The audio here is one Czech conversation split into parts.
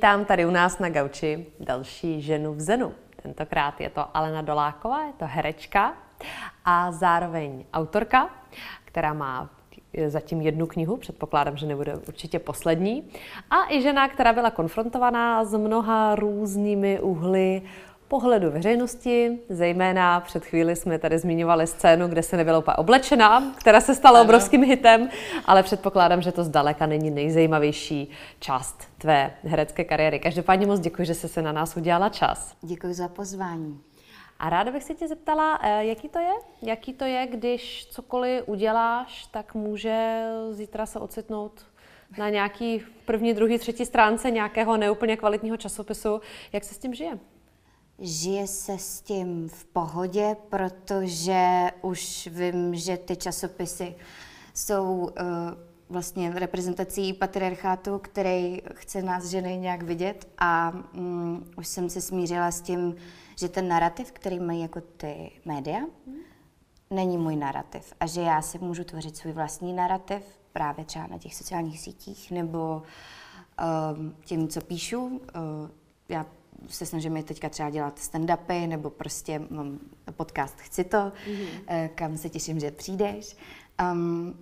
Vítám tady u nás na gauči další ženu v Zenu. Tentokrát je to Alena Doláková, je to herečka a zároveň autorka, která má zatím jednu knihu, předpokládám, že nebude určitě poslední. A i žena, která byla konfrontovaná s mnoha různými úhly pohledu veřejnosti, zejména před chvíli jsme tady zmiňovali scénu, kde se úplně oblečená, která se stala ano. obrovským hitem, ale předpokládám, že to zdaleka není nejzajímavější část tvé herecké kariéry. Každopádně moc děkuji, že jsi se na nás udělala čas. Děkuji za pozvání. A ráda bych se tě zeptala, eh, jaký to je? Jaký to je, když cokoliv uděláš, tak může zítra se ocitnout na nějaký první, druhý, třetí stránce nějakého neúplně kvalitního časopisu. Jak se s tím žije? Žije se s tím v pohodě, protože už vím, že ty časopisy jsou uh, vlastně reprezentací patriarchátu, který chce nás ženy nějak vidět a um, už jsem se smířila s tím, že ten narrativ, který mají jako ty média, hmm. není můj narrativ a že já si můžu tvořit svůj vlastní narrativ právě třeba na těch sociálních sítích nebo um, tím, co píšu. Uh, já se snažím teďka třeba dělat stand-upy, nebo prostě mám podcast Chci to, mm-hmm. kam se těším, že přijdeš. Um,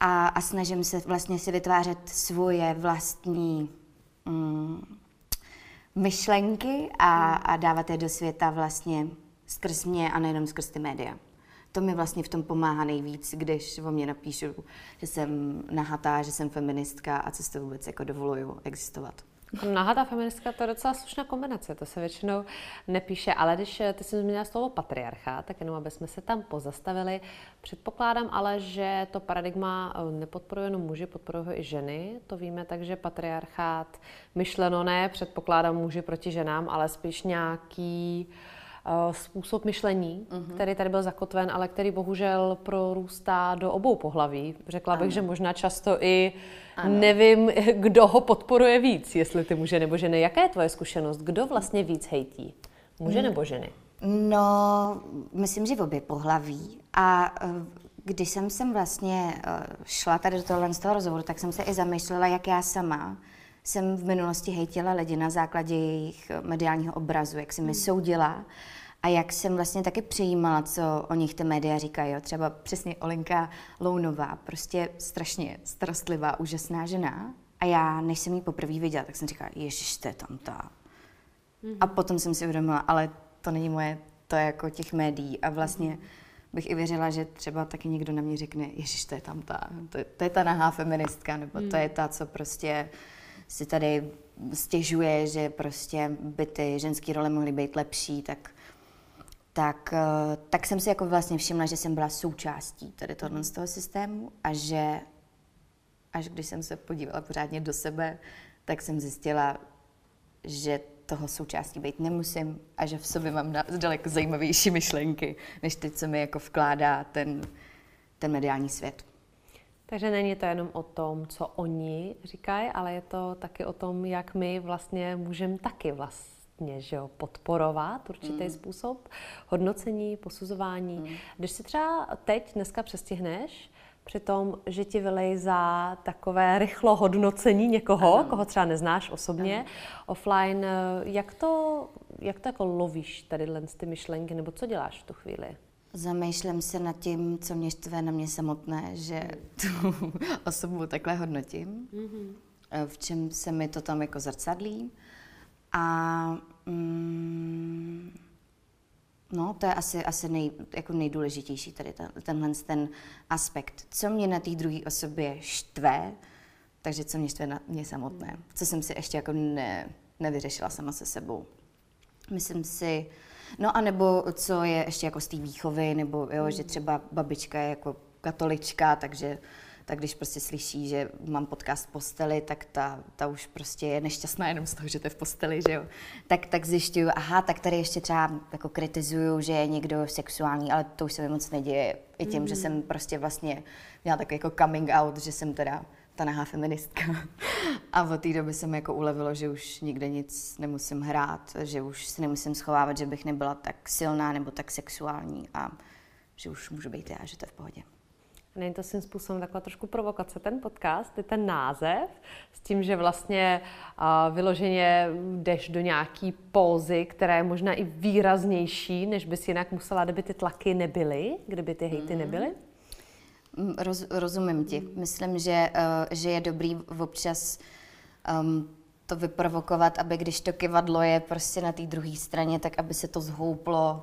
a, a snažím se vlastně si vytvářet svoje vlastní um, myšlenky a, a dávat je do světa vlastně skrz mě a nejenom skrz ty média. To mi vlastně v tom pomáhá nejvíc, když o mě napíšu, že jsem nahatá, že jsem feministka a co si to vůbec jako dovoluju existovat. Nahatá feministka to je docela slušná kombinace, to se většinou nepíše, ale když ty jsi zmínila slovo patriarcha, tak jenom aby jsme se tam pozastavili. Předpokládám ale, že to paradigma eh, nepodporuje jenom muži, podporují ho i ženy. To víme, takže patriarchát myšleno ne, předpokládám muži proti ženám, ale spíš nějaký uh, Eh, způsob myšlení, uh-huh. který tady byl zakotven, ale který bohužel prorůstá do obou pohlaví. Řekla bych, ano. že možná často i ano. nevím, kdo ho podporuje víc, jestli ty muže nebo ženy. Jaká je tvoje zkušenost? Kdo vlastně víc hejtí? Muže nebo ženy? No, myslím, že v obě pohlaví. A eh, když jsem sem vlastně eh, šla tady do tohle z toho rozhovoru, tak jsem se i zamýšlela, jak já sama jsem v minulosti hejtila lidi na základě jejich mediálního obrazu, jak jsem mi hmm. soudila a jak jsem vlastně taky přijímala, co o nich ty média říkají. Jo. Třeba přesně Olenka Lounová, prostě strašně starostlivá, úžasná žena. A já, než jsem ji poprvé viděla, tak jsem říkala, ježiš, to je tam ta. Mm-hmm. A potom jsem si uvědomila, ale to není moje, to je jako těch médií. A vlastně mm-hmm. bych i věřila, že třeba taky někdo na mě řekne, ježiš, to je tam ta, to je, to je ta nahá feministka, nebo mm. to je ta, co prostě si tady stěžuje, že prostě by ty ženské role mohly být lepší, tak tak, eh, tak jsem si jako vlastně všimla, že jsem byla součástí tady tohle z toho systému a že až když jsem se podívala pořádně do sebe, tak jsem zjistila, že toho součástí být nemusím a že v sobě mám daleko zajímavější myšlenky, než teď, co mi jako vkládá ten, ten mediální svět. Takže není to jenom o tom, co oni říkají, ale je to taky o tom, jak my vlastně můžeme taky vlastně že jo, podporovat určitý mm. způsob hodnocení, posuzování. Mm. Když si třeba teď dneska přestihneš, při tom, že ti vylejzá takové rychlo hodnocení někoho, ano. koho třeba neznáš osobně, ano. offline, jak to, jak to jako lovíš tady ty myšlenky, nebo co děláš v tu chvíli? Zamýšlím se nad tím, co mě štve na mě samotné, že tu osobu takhle hodnotím, mm-hmm. v čem se mi to tam jako zrcadlí. A mm, no, to je asi, asi nej, jako nejdůležitější tady ten, tenhle ten aspekt. Co mě na té druhé osobě štve, takže co mě štve na mě samotné. Co jsem si ještě jako ne, nevyřešila sama se sebou. Myslím si, no a nebo co je ještě jako z té výchovy, nebo jo, že třeba babička je jako katolička, takže tak když prostě slyší, že mám podcast v posteli, tak ta, ta už prostě je nešťastná jenom z toho, že to je v posteli, že jo. Tak, tak zjišťuju, aha, tak tady ještě třeba jako kritizuju, že je někdo sexuální, ale to už se mi moc neděje. I tím, mm. že jsem prostě vlastně měla takový jako coming out, že jsem teda ta nahá feministka. A od té doby se mi jako ulevilo, že už nikde nic nemusím hrát, že už si nemusím schovávat, že bych nebyla tak silná nebo tak sexuální a že už můžu být já, že to je v pohodě. Není to svým způsobem takhle trošku provokace, ten podcast, je ten název, s tím, že vlastně uh, vyloženě jdeš do nějaký pózy, která je možná i výraznější, než bys jinak musela, kdyby ty tlaky nebyly, kdyby ty hejty mm-hmm. nebyly? Mm, roz, rozumím ti. Myslím, že, uh, že je dobrý občas um, to vyprovokovat, aby když to kivadlo je prostě na té druhé straně, tak aby se to zhouplo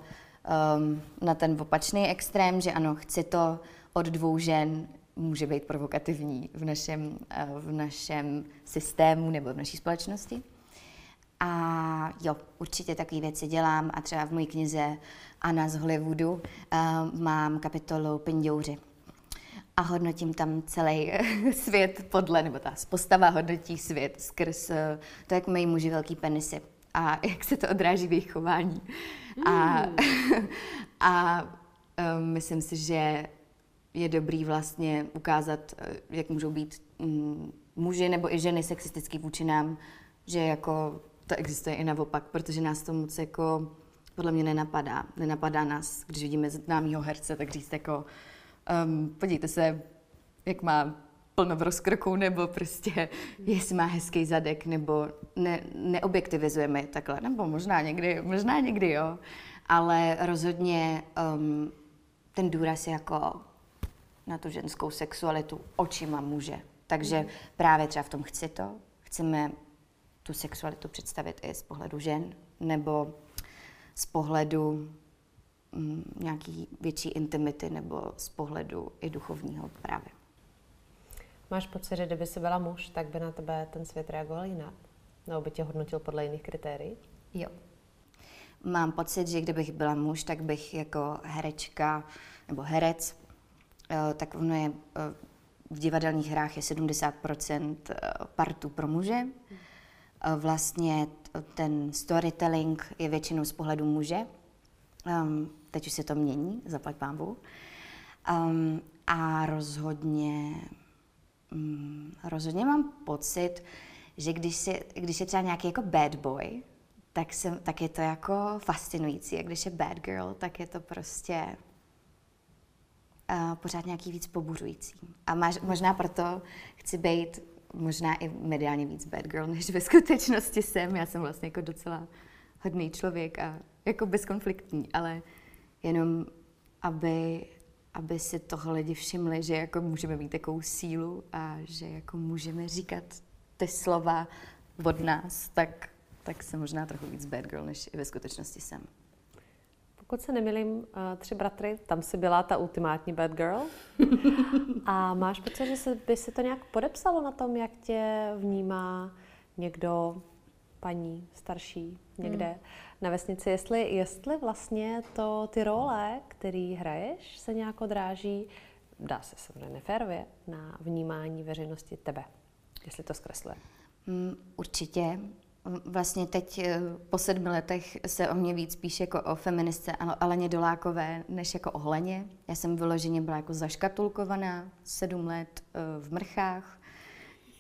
um, na ten opačný extrém, že ano, chci to od dvou žen, může být provokativní v našem, uh, v našem systému nebo v naší společnosti. A jo, určitě takové věci dělám a třeba v mojí knize Anna z Hollywoodu uh, mám kapitolu Pindouři a hodnotím tam celý svět podle, nebo ta postava hodnotí svět skrz eh, to, jak mají muži velký penisy a jak se to odráží v jejich chování. Mm. A, a um, myslím si, že je dobrý vlastně ukázat, eh, jak můžou být um, muži nebo i ženy sexistický vůči nám, že jako to existuje i naopak, protože nás to moc jako podle mě nenapadá. Nenapadá nás, když vidíme známýho herce, tak říct jako um, podívejte se, jak má plno v rozkroku, nebo prostě jestli má hezký zadek, nebo ne, neobjektivizujeme takhle, nebo možná někdy, možná někdy jo, ale rozhodně um, ten důraz je jako na tu ženskou sexualitu očima muže. Takže mm. právě třeba v tom chci to, chceme tu sexualitu představit i z pohledu žen, nebo z pohledu nějaký větší intimity nebo z pohledu i duchovního právě. Máš pocit, že kdyby jsi byla muž, tak by na tebe ten svět reagoval jinak? Nebo by tě hodnotil podle jiných kritérií? Jo. Mám pocit, že kdybych byla muž, tak bych jako herečka nebo herec, eh, tak ono je eh, v divadelních hrách je 70% eh, partů pro muže. Vlastně ten storytelling je většinou z pohledu muže. Um, teď už se to mění, zaplať pámbu. Um, a rozhodně, um, rozhodně mám pocit, že když, si, když je třeba nějaký jako bad boy, tak, se, tak je to jako fascinující. A když je bad girl, tak je to prostě uh, pořád nějaký víc pobuřující. A máš, možná proto chci být možná i mediálně víc bad girl, než ve skutečnosti jsem. Já jsem vlastně jako docela hodný člověk a jako bezkonfliktní, ale jenom aby, aby si toho lidi všimli, že jako můžeme mít takovou sílu a že jako můžeme říkat ty slova od nás, tak, tak jsem možná trochu víc bad girl, než i ve skutečnosti jsem. Pokud se nemilím, eh, tři bratry, tam si byla ta ultimátní bad girl. A máš pocit, že by se to nějak podepsalo na tom, jak tě vnímá někdo, paní starší, někde? Hmm na vesnici, jestli, jestli vlastně to, ty role, který hraješ, se nějak odráží, dá se samozřejmě neférově, na vnímání veřejnosti tebe, jestli to zkresluje. Mm, určitě. Vlastně teď eh, po sedmi letech se o mě víc píše jako o feministce Aleně Dolákové, než jako o Hleně. Já jsem vyloženě byla jako zaškatulkovaná sedm let eh, v mrchách.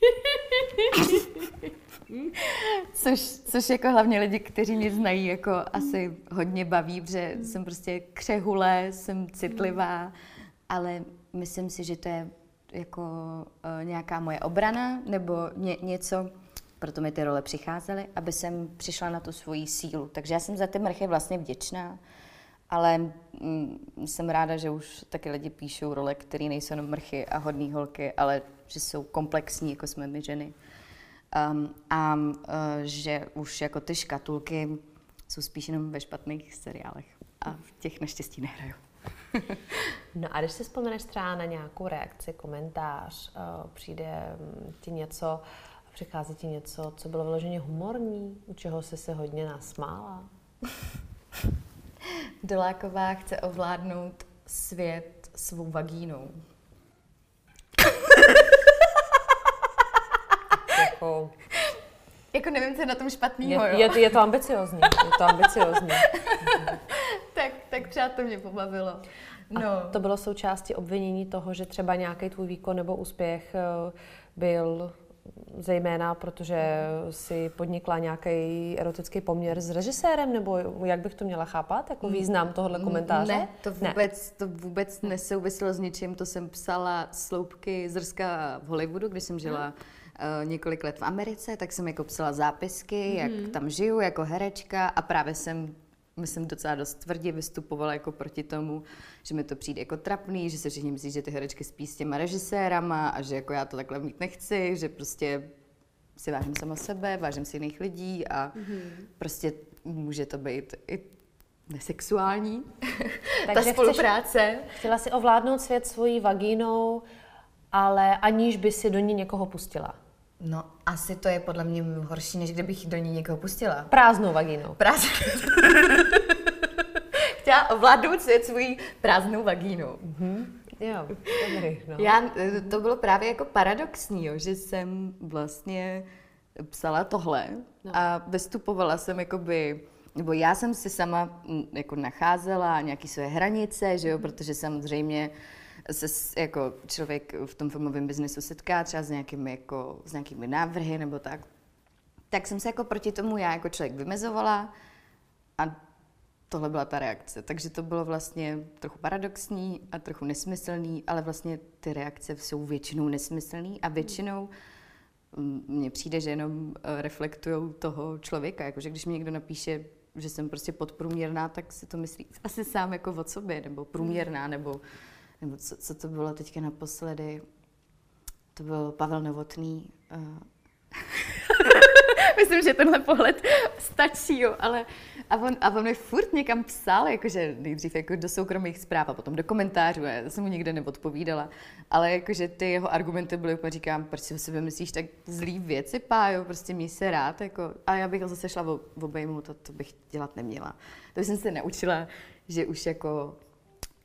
což, což jako hlavně lidi, kteří mě znají, jako asi hodně baví, protože jsem prostě křehule, jsem citlivá, ale myslím si, že to je jako uh, nějaká moje obrana nebo ně, něco, proto mi ty role přicházely, aby jsem přišla na tu svoji sílu. Takže já jsem za ty mrchy vlastně vděčná, ale mm, jsem ráda, že už taky lidi píšou role, které nejsou jenom mrchy a hodný holky, ale že jsou komplexní, jako jsme my ženy. Um, a uh, že už jako ty škatulky jsou spíš jenom ve špatných seriálech a v těch naštěstí nehraju. no a když si vzpomeneš třeba na nějakou reakci, komentář, uh, přijde mm, ti něco, přichází ti něco, co bylo vyloženě humorní, u čeho jsi se hodně nasmála? Doláková chce ovládnout svět svou vagínou. jako... Jako nevím, co je na tom špatného, je, je, je, to ambiciozní, je to ambiciozní. tak, tak třeba to mě pobavilo. No. A to bylo součástí obvinění toho, že třeba nějaký tvůj výkon nebo úspěch eh, byl zejména protože si podnikla nějaký erotický poměr s režisérem, nebo jak bych to měla chápat, jako význam tohohle komentáře? Ne, to vůbec, ne. to vůbec nesouviselo s ničím, to jsem psala sloupky z Rska v Hollywoodu, kde jsem žila uh, několik let v Americe, tak jsem jako psala zápisky, mm-hmm. jak mhm. tam žiju jako herečka a právě jsem myslím, docela dost tvrdě vystupovala jako proti tomu, že mi to přijde jako trapný, že se všichni myslí, že ty herečky spí s těma režisérama a že jako já to takhle mít nechci, že prostě si vážím sama sebe, vážím si jiných lidí a mm-hmm. prostě může to být i nesexuální, ta spolupráce. Chceš, chtěla si ovládnout svět svojí vagínou, ale aniž by si do ní někoho pustila. No, asi to je podle mě horší, než kdybych do ní někoho pustila. Prázdnou vagínou. Prázdnou. Chtěla ovládnout svět svojí prázdnou vagínou. Mm-hmm. Jo, dobrý, no. Já, to bylo právě jako paradoxní, jo, že jsem vlastně psala tohle no. a vystupovala jsem jakoby nebo já jsem si sama jako nacházela nějaké své hranice, že jo, protože samozřejmě se jako člověk v tom filmovém biznesu setká třeba s nějakými, jako, s nějakými návrhy nebo tak, tak jsem se jako proti tomu já jako člověk vymezovala a tohle byla ta reakce. Takže to bylo vlastně trochu paradoxní a trochu nesmyslný, ale vlastně ty reakce jsou většinou nesmyslný a většinou mm, mně přijde, že jenom eh, reflektují toho člověka. Jakože když mi někdo napíše, že jsem prostě podprůměrná, tak si to myslí asi sám jako o sobě, nebo průměrná, nebo nebo co, co to bylo teďka naposledy, to byl Pavel Novotný. Uh, Myslím, že tenhle pohled stačí, jo, ale a on, a on mi furt někam psal, jakože nejdřív jako do soukromých zpráv a potom do komentářů, já jsem mu nikde neodpovídala, ale jakože ty jeho argumenty byly, úplně říkám, proč si o sebe myslíš tak zlý věci, pájo, prostě mě se rád, jako, a já bych ho zase šla v obejmu, to, to bych dělat neměla. To jsem se naučila, že už jako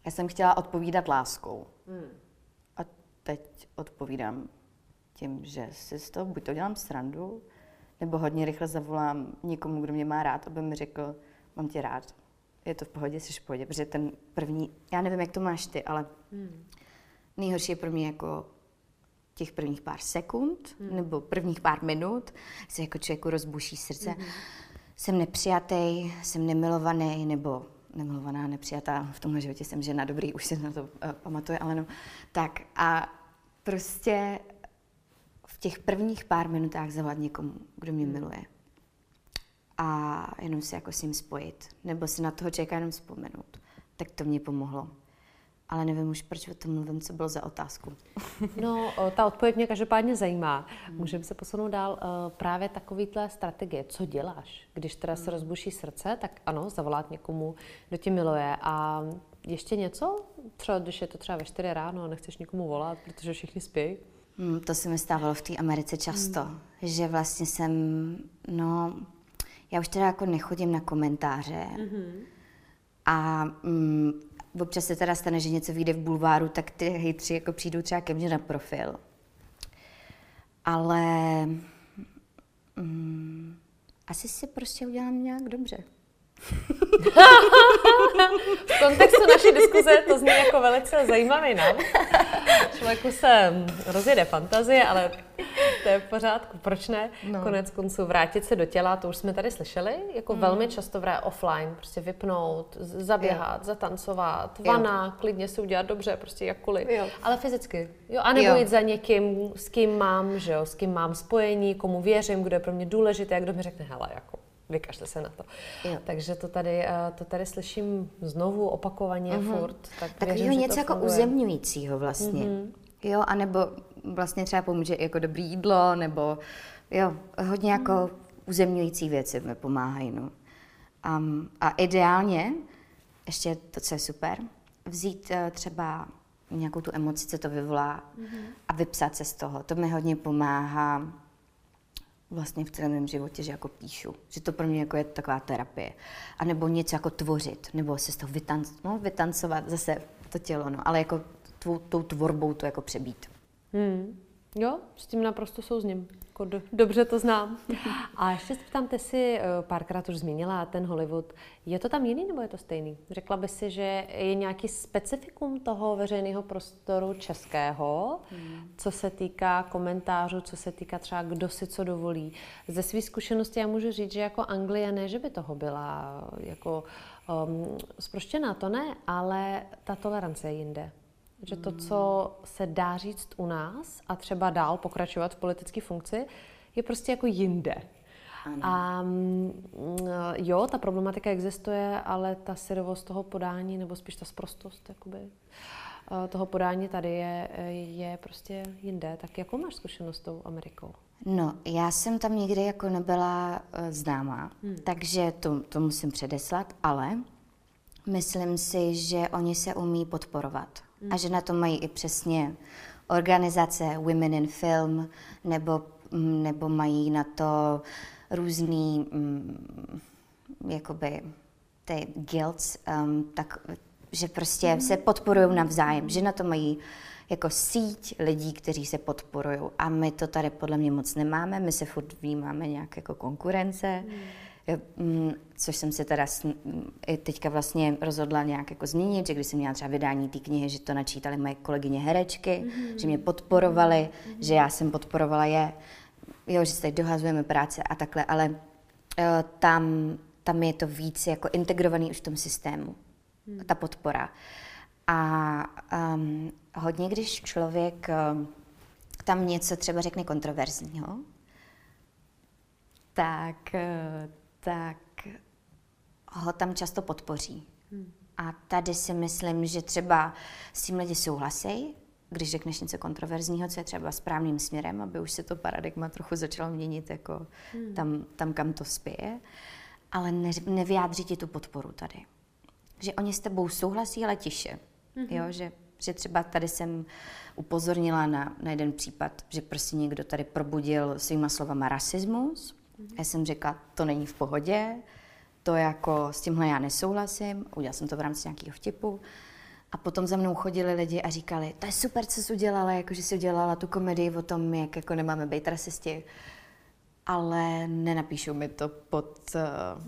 já jsem chtěla odpovídat láskou. Hmm. A teď odpovídám tím, že si z toho buď to dělám srandu, nebo hodně rychle zavolám někomu, kdo mě má rád, aby mi řekl, mám tě rád. Je to v pohodě, jsi v pohodě, protože ten první, já nevím, jak to máš ty, ale hmm. nejhorší je pro mě jako těch prvních pár sekund hmm. nebo prvních pár minut se jako člověku rozbuší srdce. Hmm. Jsem nepřijatý, jsem nemilovaný, nebo nemilovaná, nepřijatá v tomhle životě jsem žena, dobrý, už se na to uh, pamatuje, ale no. Tak a prostě v těch prvních pár minutách zavolat někomu, kdo mě miluje. A jenom se jako s ním spojit. Nebo si na toho člověka jenom vzpomenout. Tak to mě pomohlo ale nevím už, proč o tom mluvím, co bylo za otázku. No, ta odpověď mě každopádně zajímá. Můžeme se posunout dál. Právě takovýhle strategie, co děláš? Když teda se rozbuší srdce, tak ano, zavolat někomu, kdo tě miluje. A ještě něco? Třeba, když je to třeba ve 4 ráno a nechceš nikomu volat, protože všichni spí? Hmm, to se mi stávalo v té Americe často, hmm. že vlastně jsem, no, já už teda jako nechodím na komentáře, mm-hmm. a mm, občas se teda stane, že něco vyjde v bulváru, tak ty hejtři jako přijdou třeba ke mně na profil. Ale mm, asi si prostě udělám nějak dobře. v kontextu naší diskuze to zní jako velice zajímavý nám. Člověku se rozjede fantazie, ale to je v pořádku. Proč ne? No. Konec konců vrátit se do těla, to už jsme tady slyšeli, jako mm. velmi často v offline, prostě vypnout, zaběhat, jo. zatancovat, vana, jo. klidně si udělat dobře, prostě jakkoliv. Jo. Ale fyzicky. Jo, a nebo jít za někým, s kým mám, že jo, s kým mám spojení, komu věřím, kdo je pro mě důležitý, a kdo mi řekne, hele, jako vykašle se na to. Jo. Takže to tady, eh, to tady slyším znovu, opakovaně, uh-huh. furt. Tak Takového něco jako uzemňujícího vlastně. Uh-huh. Jo, anebo vlastně třeba pomůže jako dobrý jídlo, nebo jo, hodně jako uzemňující věci mi pomáhají. No. Um, a ideálně, ještě to, co je super, vzít uh, třeba nějakou tu emoci, co to vyvolá uh-huh. a vypsat se z toho. To mi hodně pomáhá vlastně v celém mém životě, že jako píšu. Že to pro mě jako je taková terapie. A nebo něco jako tvořit, nebo se z toho vytanc, no, vytancovat zase to tělo, no, ale jako tvou, tou tvorbou to jako přebít. Hmm. Jo, s tím naprosto souzním. Jako do, dobře to znám. A ještě se ptám, ty jsi eh, párkrát už zmínila ten Hollywood. Je to tam jiný nebo je to stejný? Řekla by si, že je nějaký specifikum toho veřejného prostoru českého, hmm. co se týká komentářů, co se týká třeba kdo si co dovolí. Ze své zkušenosti já můžu říct, že jako Anglie ne, že by toho byla jako um, zproštěná, to ne, ale ta tolerance je jinde. Že to, co se dá říct u nás a třeba dál pokračovat v politické funkci, je prostě jako jinde. Ano. A mm, jo, ta problematika existuje, ale ta syrovost toho podání, nebo spíš ta sprostost jakoby, eh, toho podání tady je, je prostě jinde. Tak jakou máš zkušenost s tou Amerikou? No, já jsem tam nikdy jako nebyla uh, známá, hmm. takže to, to musím předeslat, ale myslím si, že oni se umí podporovat a že na to mají i přesně organizace Women in Film, nebo, mm, nebo mají na to různý mm, jakoby ty guilds, um, tak že prostě mm. se podporují navzájem, že na to mají jako síť lidí, kteří se podporují. A my to tady podle mě moc nemáme, my se furt vnímáme nějak jako konkurence. Mm Mm, což jsem se teda i teďka vlastně rozhodla nějak jako změnit, že když jsem měla třeba vydání té knihy, že to načítali moje kolegyně herečky, mm-hmm. že mě podporovali, mm-hmm. že já jsem podporovala je, jo, že se tady dohazujeme práce a takhle, ale uh, tam, tam je to víc jako integrovaný už v tom systému, mm. ta podpora. A um, hodně, když člověk uh, tam něco třeba řekne kontroverzního, tak uh, tak ho tam často podpoří. Hmm. A tady si myslím, že třeba s tím lidi souhlasí, když řekneš něco kontroverzního, co je třeba správným směrem, aby už se to paradigma trochu začalo měnit jako hmm. tam, tam, kam to spěje, ale ne, nevyjádří ti tu podporu tady. Že oni s tebou souhlasí, ale tiše. Hmm. Jo, že, že třeba tady jsem upozornila na, na jeden případ, že prostě někdo tady probudil svýma slovama rasismus, já jsem řekla, to není v pohodě, to jako s tímhle já nesouhlasím, udělala jsem to v rámci nějakého vtipu. A potom za mnou chodili lidi a říkali, to je super, co jsi udělala, jako že jsi udělala tu komedii o tom, jak jako nemáme být rasisti, ale nenapíšou mi to pod, uh,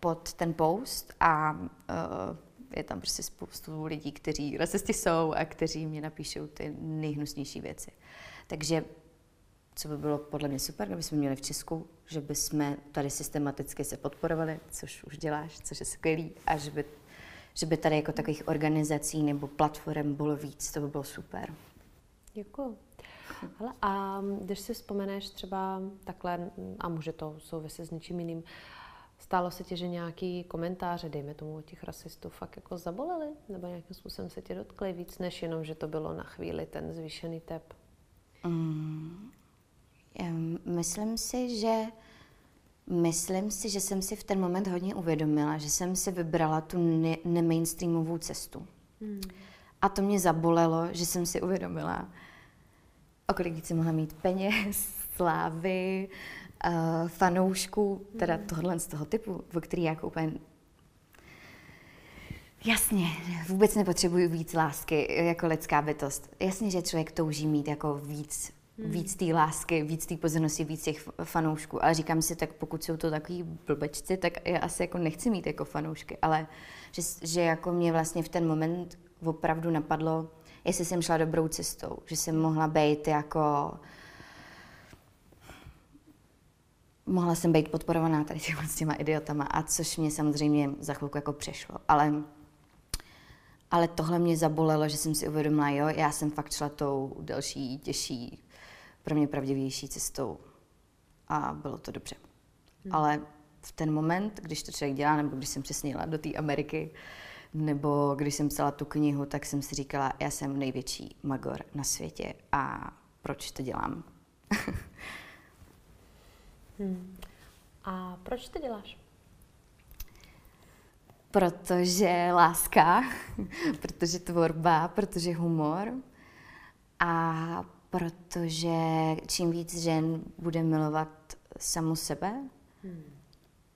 pod ten post a uh, je tam prostě spoustu lidí, kteří rasisti jsou a kteří mě napíšou ty nejhnusnější věci. Takže co by bylo podle mě super, kdyby jsme měli v Česku, že bychom tady systematicky se podporovali, což už děláš, což je skvělý, a že by, že by tady jako takových organizací nebo platform bylo víc, to by bylo super. Děkuji. Ale a když si vzpomeneš třeba takhle, a může to souviset s něčím jiným, Stálo se ti, že nějaký komentáře, dejme tomu od těch rasistů, fakt jako zaboleli? Nebo nějakým způsobem se tě dotkli víc, než jenom, že to bylo na chvíli ten zvýšený tep? Mm, Myslím si, že myslím si, že jsem si v ten moment hodně uvědomila, že jsem si vybrala tu ne- nemainstreamovou cestu. Hmm. A to mě zabolelo, že jsem si uvědomila, o kolik víc mohla mít peněz, slávy, uh, fanoušků, teda hmm. tohle z toho typu, o který jako úplně Jasně, vůbec nepotřebuju víc lásky jako lidská bytost. Jasně, že člověk touží mít jako víc Hmm. Víc té lásky, víc té pozornosti, víc těch fanoušků. Ale říkám si, tak pokud jsou to takový blbečci, tak já asi jako nechci mít jako fanoušky. Ale že, že jako mě vlastně v ten moment opravdu napadlo, jestli jsem šla dobrou cestou, že jsem mohla být jako mohla jsem být podporovaná tady těma, s těma idiotama, a což mě samozřejmě za chvilku jako přešlo. Ale, ale tohle mě zabolelo, že jsem si uvědomila, jo, já jsem fakt šla tou delší, těžší, pro mě pravdivější cestou a bylo to dobře. Hmm. Ale v ten moment, když to člověk dělá, nebo když jsem přesně jela do té Ameriky, nebo když jsem psala tu knihu, tak jsem si říkala, já jsem největší magor na světě a proč to dělám? hmm. A proč to děláš? Protože láska, protože tvorba, protože humor a protože čím víc žen bude milovat samu sebe, hmm.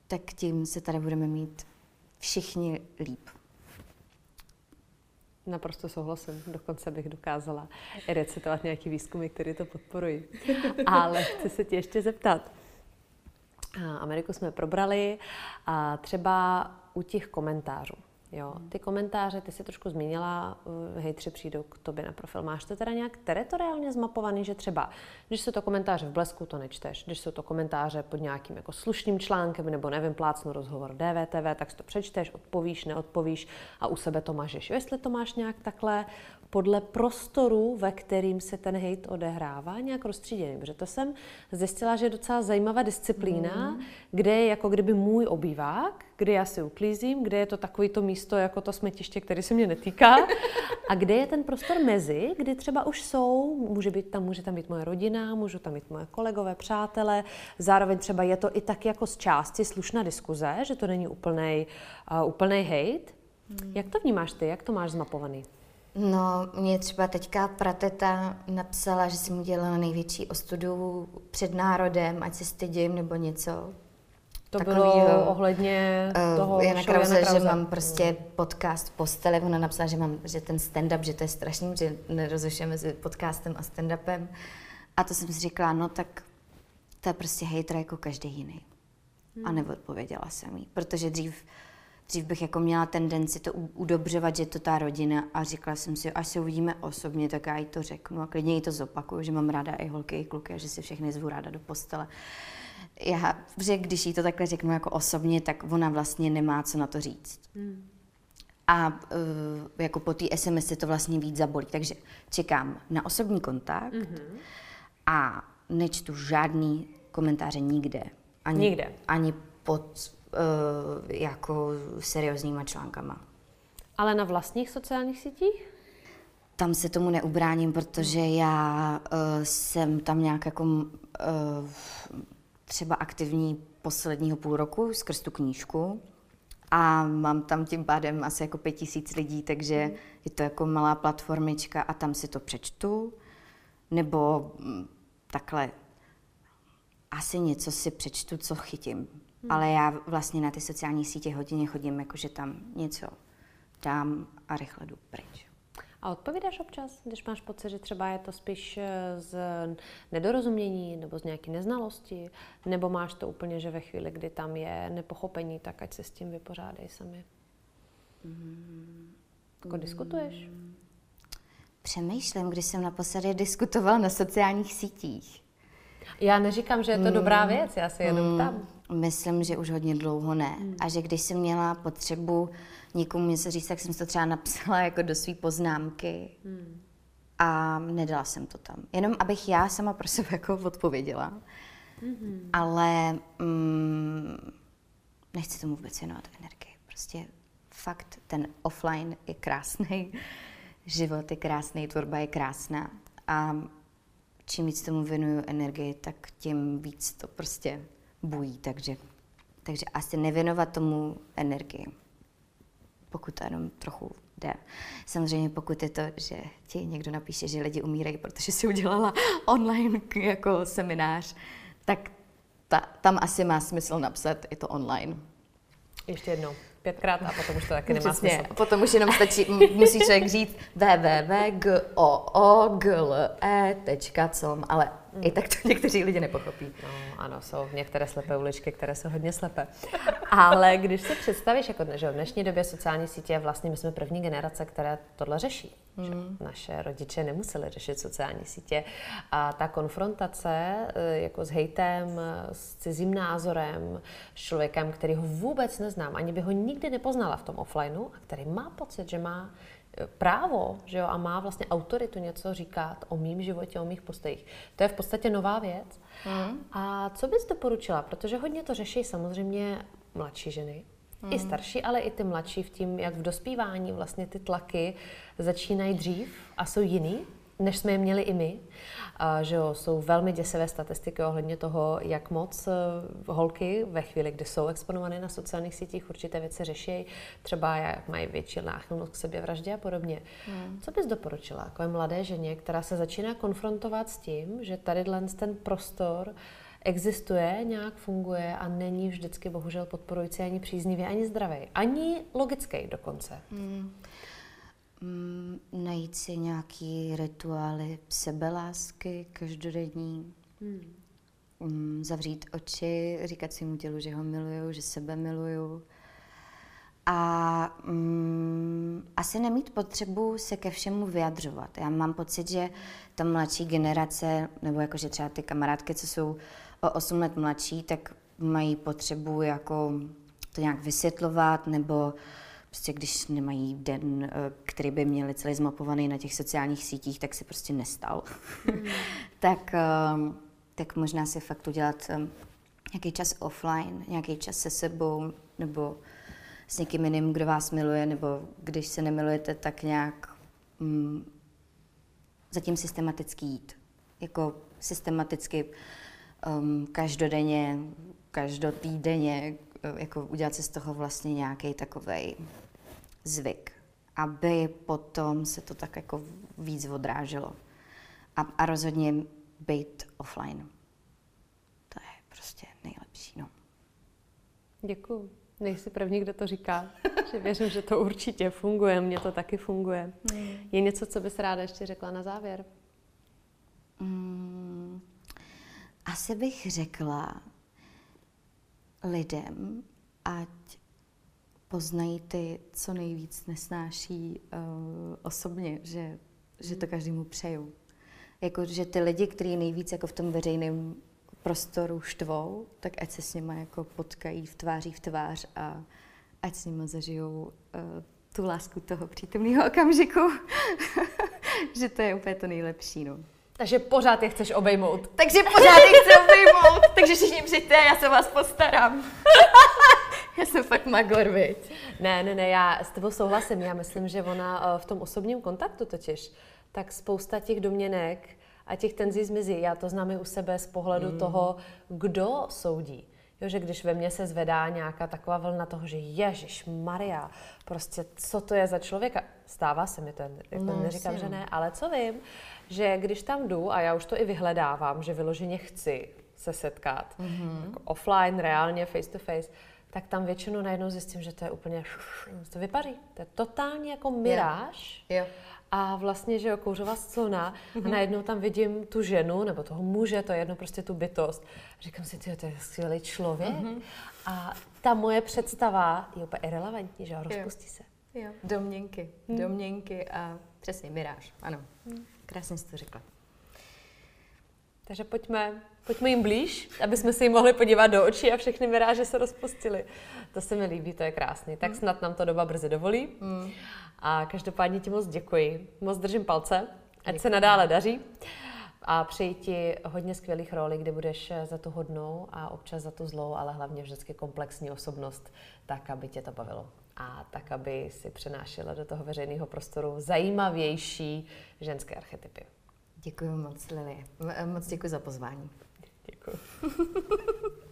tak tím se tady budeme mít všichni líp. Naprosto souhlasím. Dokonce bych dokázala recitovat nějaký výzkumy, které to podporují. Ale chci se tě ještě zeptat. Ameriku jsme probrali a třeba u těch komentářů. Jo, ty komentáře, ty si trošku zmínila, uh, hejtři přijdou k tobě na profil. Máš to teda nějak teritoriálně zmapovaný, že třeba, když jsou to komentáře v Blesku, to nečteš, když jsou to komentáře pod nějakým jako slušným článkem, nebo nevím, plácnu rozhovor DVTV, tak si to přečteš, odpovíš, neodpovíš a u sebe to mažeš. Jo, jestli to máš nějak takhle podle prostoru, ve kterým se ten hate odehrává, nějak rozstříděný. Protože to jsem zjistila, že je docela zajímavá disciplína, mm. kde je jako kdyby můj obývák, kde já si uklízím, kde je to takový to místo jako to smetiště, který se mě netýká, a kde je ten prostor mezi, kdy třeba už jsou, může, být tam, může tam být moje rodina, můžu tam být moje kolegové, přátelé, zároveň třeba je to i tak jako z části slušná diskuze, že to není úplnej, uh, úplnej hate. Mm. Jak to vnímáš ty, jak to máš zmapovaný? No, mě třeba teďka prateta napsala, že jsem udělala největší ostudu před národem, ať se stydím nebo něco. To Takovýho, bylo ohledně uh, toho Jana Krause, že mám prostě podcast postele. Ona napsala, že mám, že ten stand-up, že to je strašný, že nerozlišuje mezi podcastem a stand-upem. A to jsem si říkala, no tak to je prostě hejtr jako každý jiný. Hmm. A neodpověděla jsem jí, protože dřív Dřív bych jako měla tendenci to udobřovat, že to ta rodina a říkala jsem si, až se uvidíme osobně, tak já jí to řeknu a klidně jí to zopakuju, že mám ráda i holky, i kluky a že si všechny zvu ráda do postele. Já, že když jí to takhle řeknu jako osobně, tak ona vlastně nemá co na to říct. Hmm. A uh, jako po té SMS se to vlastně víc zabolí. Takže čekám na osobní kontakt mm-hmm. a nečtu žádný komentáře nikde. Ani, nikde. Ani pod uh, jako seriózníma článkama. Ale na vlastních sociálních sítích? Tam se tomu neubráním, protože já uh, jsem tam nějak jako uh, třeba aktivní posledního půl roku skrz tu knížku a mám tam tím pádem asi jako pět tisíc lidí, takže je to jako malá platformička a tam si to přečtu. Nebo mm, takhle asi něco si přečtu, co chytím. Hmm. Ale já vlastně na ty sociální sítě hodně chodím, jakože tam něco dám a rychle jdu pryč. A odpovídáš občas, když máš pocit, že třeba je to spíš eh, z nedorozumění nebo z nějaké neznalosti, nebo máš to úplně, že ve chvíli, kdy tam je nepochopení, tak ať se s tím vypořádej sami? Mm. Jako diskutuješ? Přemýšlím, když jsem naposledy diskutoval na sociálních sítích. Já neříkám, že je to dobrá věc, já se jenom tam. Myslím, že už hodně dlouho ne. Mm. A že když jsem měla potřebu někomu něco říct, tak jsem to třeba napsala jako do své poznámky. Mm. A nedala jsem to tam. Jenom abych já sama pro sebe jako odpověděla. Mm-hmm. Ale mm, nechci tomu vůbec věnovat energii. Prostě fakt ten offline je krásný, život je krásný, tvorba je krásná. A čím víc tomu věnuju energii, tak tím víc to prostě bují. Takže, takže asi nevěnovat tomu energii, pokud to jenom trochu jde. Samozřejmě pokud je to, že ti někdo napíše, že lidi umírají, protože si udělala online jako seminář, tak ta, tam asi má smysl napsat, je to online. Ještě jednou pětkrát a potom už to taky nemá Přesně. smysl. Potom už jenom stačí, musí člověk říct www.google.com, ale Hmm. I tak to někteří lidi nepochopí. No, ano, jsou některé slepé uličky, které jsou hodně slepé. Ale když si představíš, jako že v dnešní době sociální sítě, vlastně my jsme první generace, které tohle řeší. Hmm. Že naše rodiče nemuseli řešit sociální sítě. A ta konfrontace eh, jako s hejtem, s cizím názorem, s člověkem, který ho vůbec neznám, ani by ho nikdy nepoznala v tom offlineu, a který má pocit, že má právo že jo, a má vlastně autoritu něco říkat o mým životě, o mých postojích. To je v podstatě nová věc. Mm. A co bys doporučila? Protože hodně to řeší samozřejmě mladší ženy, mm. i starší, ale i ty mladší v tím, jak v dospívání vlastně ty tlaky začínají dřív a jsou jiný než jsme je měli i my. A, že jo, jsou velmi děsivé statistiky ohledně toho, jak moc uh, holky ve chvíli, kdy jsou exponované na sociálních sítích, určité věci řeší, třeba jak mají větší náchylnost k sebevraždě a podobně. Hmm. Co bys doporučila jako mladé ženě, která se začíná konfrontovat s tím, že tady ten prostor existuje, nějak funguje a není vždycky bohužel podporující ani příznivý, ani zdravý, ani logický dokonce. Hmm. Najít si nějaký rituály sebelásky každodenní. Hmm. Mm, zavřít oči, říkat svým tělu, že ho miluju, že sebe miluju. A mm, asi nemít potřebu se ke všemu vyjadřovat. Já mám pocit, že ta mladší generace, nebo jakože třeba ty kamarádky, co jsou o 8 let mladší, tak mají potřebu jako to nějak vysvětlovat, nebo prostě když nemají den, eh, který by měli celý zmapovaný na těch sociálních sítích, tak se prostě nestal. Mm. tak, ehm, tak možná si fakt udělat ehm, nějaký čas offline, nějaký čas se sebou, nebo s někým jiným, kdo vás miluje, nebo když se nemilujete, tak nějak mm, zatím systematicky jít. Jako systematicky um, každodenně, každotýdenně, jako udělat si z toho vlastně nějaký takový zvyk, aby potom se to tak jako víc odráželo. A, a rozhodně být offline. To je prostě nejlepší, no. Děkuju. Nejsi první, kdo to říká. že věřím, že to určitě funguje, mně to taky funguje. Mm. Je něco, co bys ráda ještě řekla na závěr? Mm, asi bych řekla lidem, ať poznají ty, co nejvíc nesnáší uh, osobně, že, že to každému přeju. Jako, že ty lidi, kteří nejvíc jako v tom veřejném prostoru štvou, tak ať se s nimi jako potkají v tváří v tvář a ať s nimi zažijou uh, tu lásku toho přítomného okamžiku. že to je úplně to nejlepší. No. Takže pořád je chceš obejmout. Takže pořád je chci obejmout. Takže všichni přijďte, já se vás postarám. já jsem fakt magor, viď? Ne, ne, ne, já s tebou souhlasím. Já myslím, že ona eh, v tom osobním kontaktu totiž, tak spousta těch domněnek a těch tenzí zmizí. Já to znám i u sebe z pohledu mm. toho, kdo soudí. Jo, že když ve mně se zvedá nějaká taková vlna toho, že Ježíš Maria, prostě co to je za člověka, stává se mi to, jako no, neříkám, že ne, ale co vím, že když tam jdu, a já už to i vyhledávám, že vyloženě chci se setkat, mm-hmm. jako offline, reálně, face to face, tak tam většinou najednou zjistím, že to je úplně, to vypaří. To je totálně jako miráž. Yeah. Yeah. A vlastně, že jo, kouřová mm-hmm. a mhm. najednou tam vidím tu ženu, nebo toho muže, to je jedno prostě tu bytost. Říkám si, ty, to je skvělý člověk. Mm-hmm. A ta moje představa je úplně irrelevantní, že jo, rozpustí jo. se. Jo. Domněnky, mm. domněnky a přesně miráž, ano. Mm. Krásně jsi to řekla. Takže pojďme, pojďme jim blíž, aby jsme si jim mohli podívat do očí a všechny miráže se rozpustily. To se mi líbí, to je krásný. Tak mm. snad nám to doba brzy dovolí. Mm. A každopádně ti moc děkuji. Moc držím palce, ať děkuji. se nadále daří. A přeji ti hodně skvělých rolí, kde budeš za tu hodnou a občas za tu zlou, ale hlavně vždycky komplexní osobnost, tak, aby tě to bavilo. A tak, aby si přenášela do toho veřejného prostoru zajímavější ženské archetypy. Děkuji moc, Lili. Moc děkuji za pozvání. Děkuji.